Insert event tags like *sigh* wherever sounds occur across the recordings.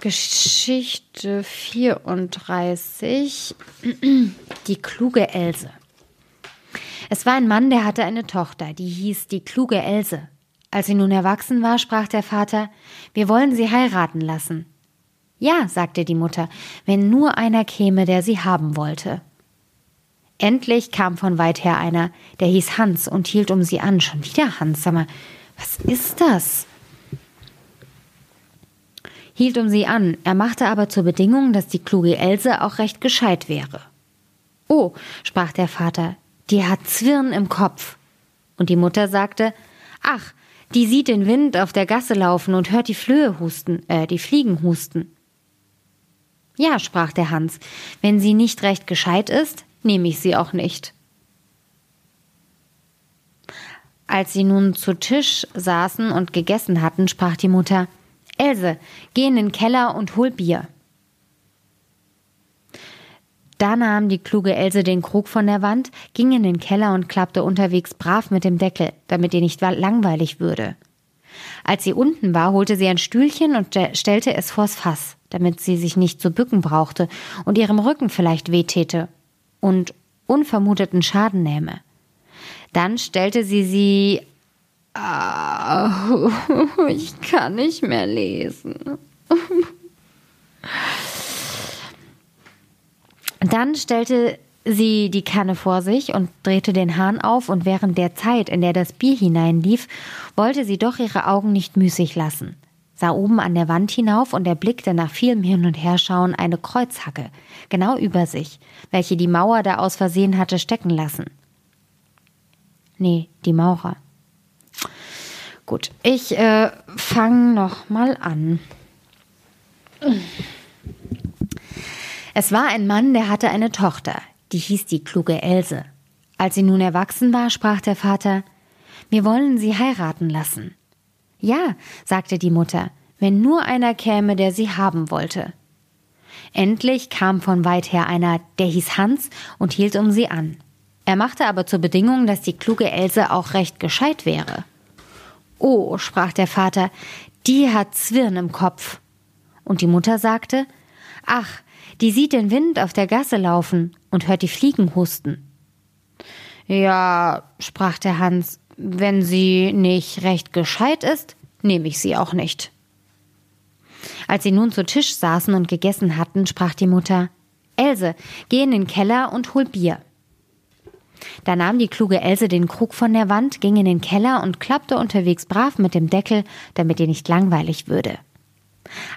Geschichte 34. Die kluge Else. Es war ein Mann, der hatte eine Tochter, die hieß die kluge Else. Als sie nun erwachsen war, sprach der Vater, wir wollen sie heiraten lassen. Ja, sagte die Mutter, wenn nur einer käme, der sie haben wollte. Endlich kam von weit her einer, der hieß Hans und hielt um sie an. Schon wieder Hans, sag mal, was ist das? Hielt um sie an, er machte aber zur Bedingung, dass die kluge Else auch recht gescheit wäre. Oh, sprach der Vater, die hat Zwirn im Kopf. Und die Mutter sagte, ach, die sieht den Wind auf der Gasse laufen und hört die Flöhe husten, äh, die Fliegen husten. Ja, sprach der Hans, wenn sie nicht recht gescheit ist, nehme ich sie auch nicht. Als sie nun zu Tisch saßen und gegessen hatten, sprach die Mutter Else, geh in den Keller und hol Bier. Da nahm die kluge Else den Krug von der Wand, ging in den Keller und klappte unterwegs brav mit dem Deckel, damit ihr nicht langweilig würde. Als sie unten war, holte sie ein Stühlchen und stellte es vors Fass, damit sie sich nicht zu bücken brauchte und ihrem Rücken vielleicht wehtäte und unvermuteten Schaden nähme. Dann stellte sie sie Ah, *laughs* ich kann nicht mehr lesen. Dann stellte sie die Kanne vor sich und drehte den Hahn auf, und während der Zeit, in der das Bier hineinlief, wollte sie doch ihre Augen nicht müßig lassen, sah oben an der Wand hinauf und erblickte nach vielem Hin und Herschauen eine Kreuzhacke, genau über sich, welche die Mauer da aus Versehen hatte stecken lassen. Nee, die Maurer. Gut, ich äh, fange noch mal an. Es war ein Mann, der hatte eine Tochter, die hieß die kluge Else. Als sie nun erwachsen war, sprach der Vater, wir wollen sie heiraten lassen. Ja, sagte die Mutter, wenn nur einer käme, der sie haben wollte. Endlich kam von weit her einer, der hieß Hans und hielt um sie an. Er machte aber zur Bedingung, dass die kluge Else auch recht gescheit wäre. Oh, sprach der Vater, die hat Zwirn im Kopf. Und die Mutter sagte, ach, die sieht den Wind auf der Gasse laufen und hört die Fliegen husten. Ja, sprach der Hans, wenn sie nicht recht gescheit ist, nehme ich sie auch nicht. Als sie nun zu Tisch saßen und gegessen hatten, sprach die Mutter, Else, geh in den Keller und hol Bier. Da nahm die kluge Else den Krug von der Wand, ging in den Keller und klappte unterwegs brav mit dem Deckel, damit ihr nicht langweilig würde.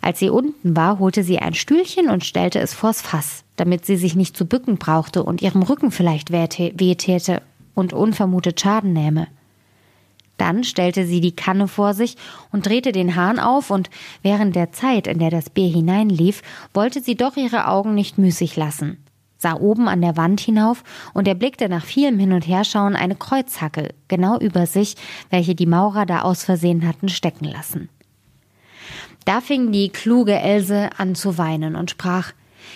Als sie unten war, holte sie ein Stühlchen und stellte es vors Fass, damit sie sich nicht zu bücken brauchte und ihrem Rücken vielleicht wehtäte und unvermutet Schaden nähme. Dann stellte sie die Kanne vor sich und drehte den Hahn auf, und während der Zeit, in der das Bier hineinlief, wollte sie doch ihre Augen nicht müßig lassen sah oben an der Wand hinauf und erblickte nach vielem Hin- und Herschauen eine Kreuzhacke genau über sich, welche die Maurer da aus Versehen hatten stecken lassen. Da fing die kluge Else an zu weinen und sprach,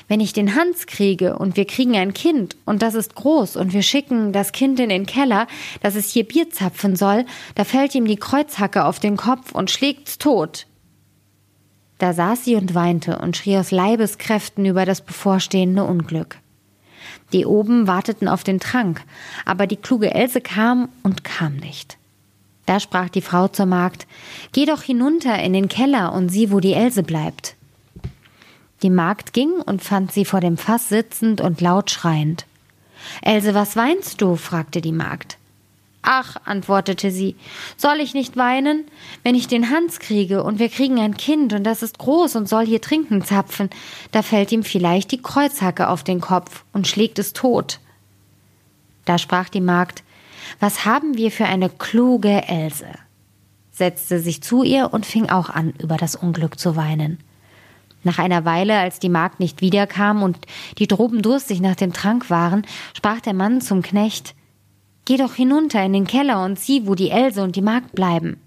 wenn ich den Hans kriege und wir kriegen ein Kind und das ist groß und wir schicken das Kind in den Keller, dass es hier Bier zapfen soll, da fällt ihm die Kreuzhacke auf den Kopf und schlägt's tot. Da saß sie und weinte und schrie aus Leibeskräften über das bevorstehende Unglück. Die oben warteten auf den Trank, aber die kluge Else kam und kam nicht. Da sprach die Frau zur Magd, Geh doch hinunter in den Keller und sieh, wo die Else bleibt. Die Magd ging und fand sie vor dem Fass sitzend und laut schreiend. Else, was weinst du? fragte die Magd. Ach, antwortete sie, soll ich nicht weinen? Wenn ich den Hans kriege und wir kriegen ein Kind und das ist groß und soll hier trinken zapfen, da fällt ihm vielleicht die Kreuzhacke auf den Kopf und schlägt es tot. Da sprach die Magd, was haben wir für eine kluge Else? setzte sich zu ihr und fing auch an, über das Unglück zu weinen. Nach einer Weile, als die Magd nicht wiederkam und die droben durstig nach dem Trank waren, sprach der Mann zum Knecht, Geh doch hinunter in den Keller und sieh, wo die Else und die Magd bleiben.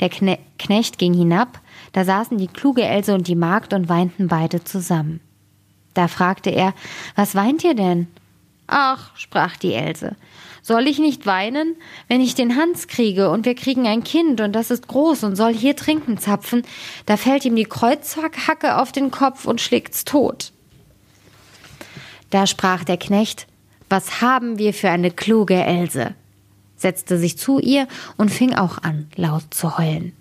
Der Kne Knecht ging hinab, da saßen die kluge Else und die Magd und weinten beide zusammen. Da fragte er, was weint ihr denn? Ach, sprach die Else, soll ich nicht weinen, wenn ich den Hans kriege und wir kriegen ein Kind und das ist groß und soll hier trinken zapfen, da fällt ihm die Kreuzhacke auf den Kopf und schlägt's tot. Da sprach der Knecht, was haben wir für eine kluge Else, setzte sich zu ihr und fing auch an, laut zu heulen.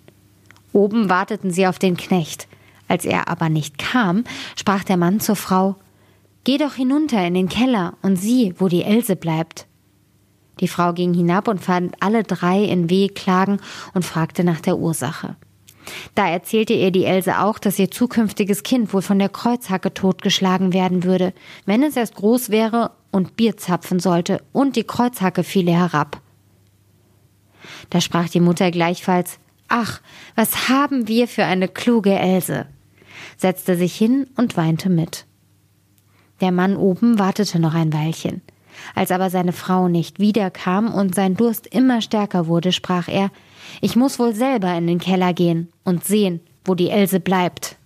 Oben warteten sie auf den Knecht. Als er aber nicht kam, sprach der Mann zur Frau, Geh doch hinunter in den Keller und sieh, wo die Else bleibt. Die Frau ging hinab und fand alle drei in Wehklagen und fragte nach der Ursache. Da erzählte ihr die Else auch, dass ihr zukünftiges Kind wohl von der Kreuzhacke totgeschlagen werden würde, wenn es erst groß wäre und Bier zapfen sollte, und die Kreuzhacke fiele herab. Da sprach die Mutter gleichfalls Ach, was haben wir für eine kluge Else, setzte sich hin und weinte mit. Der Mann oben wartete noch ein Weilchen. Als aber seine Frau nicht wiederkam und sein Durst immer stärker wurde, sprach er Ich muss wohl selber in den Keller gehen und sehen, wo die Else bleibt.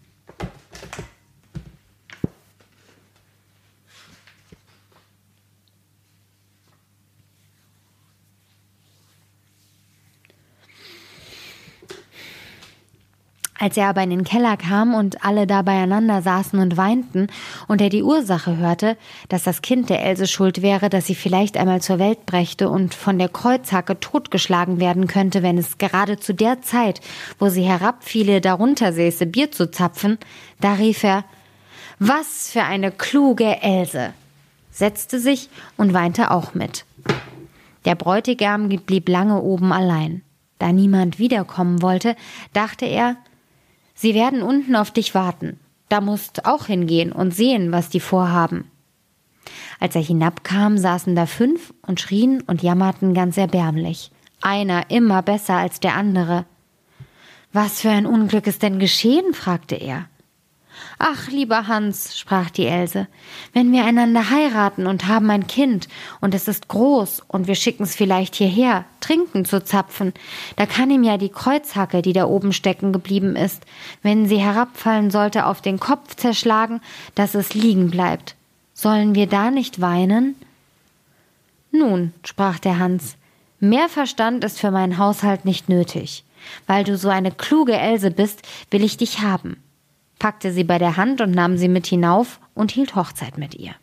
Als er aber in den Keller kam und alle da beieinander saßen und weinten und er die Ursache hörte, dass das Kind der Else schuld wäre, dass sie vielleicht einmal zur Welt brächte und von der Kreuzhacke totgeschlagen werden könnte, wenn es gerade zu der Zeit, wo sie herabfiele, darunter säße, Bier zu zapfen, da rief er, was für eine kluge Else! setzte sich und weinte auch mit. Der Bräutigam blieb lange oben allein. Da niemand wiederkommen wollte, dachte er, Sie werden unten auf dich warten. Da musst auch hingehen und sehen, was die vorhaben. Als er hinabkam, saßen da fünf und schrien und jammerten ganz erbärmlich. Einer immer besser als der andere. Was für ein Unglück ist denn geschehen? fragte er. Ach, lieber Hans, sprach die Else, wenn wir einander heiraten und haben ein Kind, und es ist groß, und wir schicken's vielleicht hierher, trinken zu zapfen, da kann ihm ja die Kreuzhacke, die da oben stecken geblieben ist, wenn sie herabfallen sollte, auf den Kopf zerschlagen, dass es liegen bleibt. Sollen wir da nicht weinen? Nun, sprach der Hans, mehr Verstand ist für meinen Haushalt nicht nötig. Weil du so eine kluge Else bist, will ich dich haben packte sie bei der Hand und nahm sie mit hinauf und hielt Hochzeit mit ihr.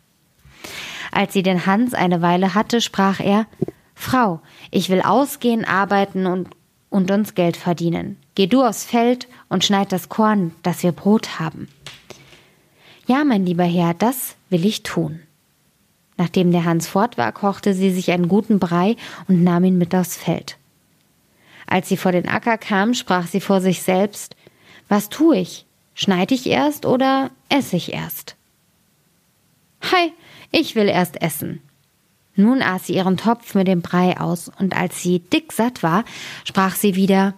Als sie den Hans eine Weile hatte, sprach er Frau, ich will ausgehen, arbeiten und, und uns Geld verdienen. Geh du aufs Feld und schneid das Korn, dass wir Brot haben. Ja, mein lieber Herr, das will ich tun. Nachdem der Hans fort war, kochte sie sich einen guten Brei und nahm ihn mit aufs Feld. Als sie vor den Acker kam, sprach sie vor sich selbst Was tu ich? Schneide ich erst oder esse ich erst? Hi, ich will erst essen. Nun aß sie ihren Topf mit dem Brei aus, und als sie dick satt war, sprach sie wieder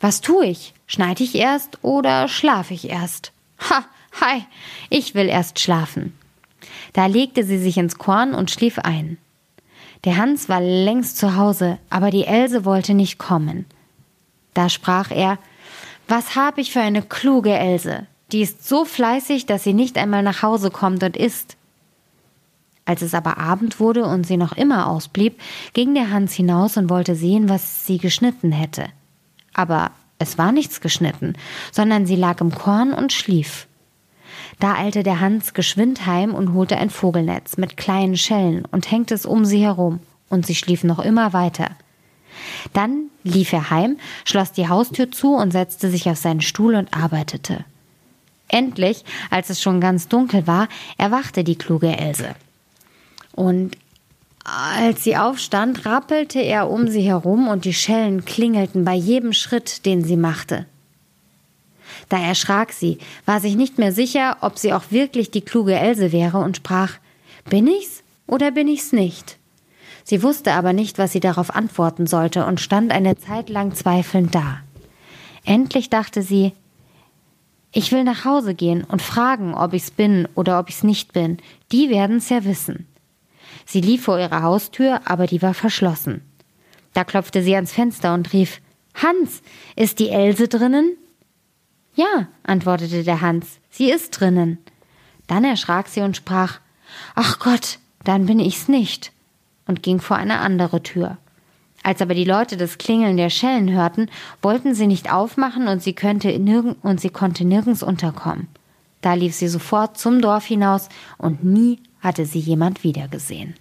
Was tu ich? Schneide ich erst oder schlafe ich erst? Ha, hi, ich will erst schlafen. Da legte sie sich ins Korn und schlief ein. Der Hans war längst zu Hause, aber die Else wollte nicht kommen. Da sprach er was habe ich für eine kluge Else? Die ist so fleißig, dass sie nicht einmal nach Hause kommt und isst. Als es aber Abend wurde und sie noch immer ausblieb, ging der Hans hinaus und wollte sehen, was sie geschnitten hätte. Aber es war nichts geschnitten, sondern sie lag im Korn und schlief. Da eilte der Hans geschwind heim und holte ein Vogelnetz mit kleinen Schellen und hängte es um sie herum, und sie schlief noch immer weiter. Dann lief er heim, schloss die Haustür zu und setzte sich auf seinen Stuhl und arbeitete. Endlich, als es schon ganz dunkel war, erwachte die kluge Else. Und als sie aufstand, rappelte er um sie herum und die Schellen klingelten bei jedem Schritt, den sie machte. Da erschrak sie, war sich nicht mehr sicher, ob sie auch wirklich die kluge Else wäre und sprach Bin ich's oder bin ich's nicht? Sie wusste aber nicht, was sie darauf antworten sollte und stand eine Zeit lang zweifelnd da. Endlich dachte sie, ich will nach Hause gehen und fragen, ob ich's bin oder ob ich's nicht bin. Die werden's ja wissen. Sie lief vor ihrer Haustür, aber die war verschlossen. Da klopfte sie ans Fenster und rief, Hans, ist die Else drinnen? Ja, antwortete der Hans, sie ist drinnen. Dann erschrak sie und sprach, Ach Gott, dann bin ich's nicht, und ging vor eine andere Tür. Als aber die Leute das Klingeln der Schellen hörten, wollten sie nicht aufmachen und sie, und sie konnte nirgends unterkommen. Da lief sie sofort zum Dorf hinaus und nie hatte sie jemand wiedergesehen.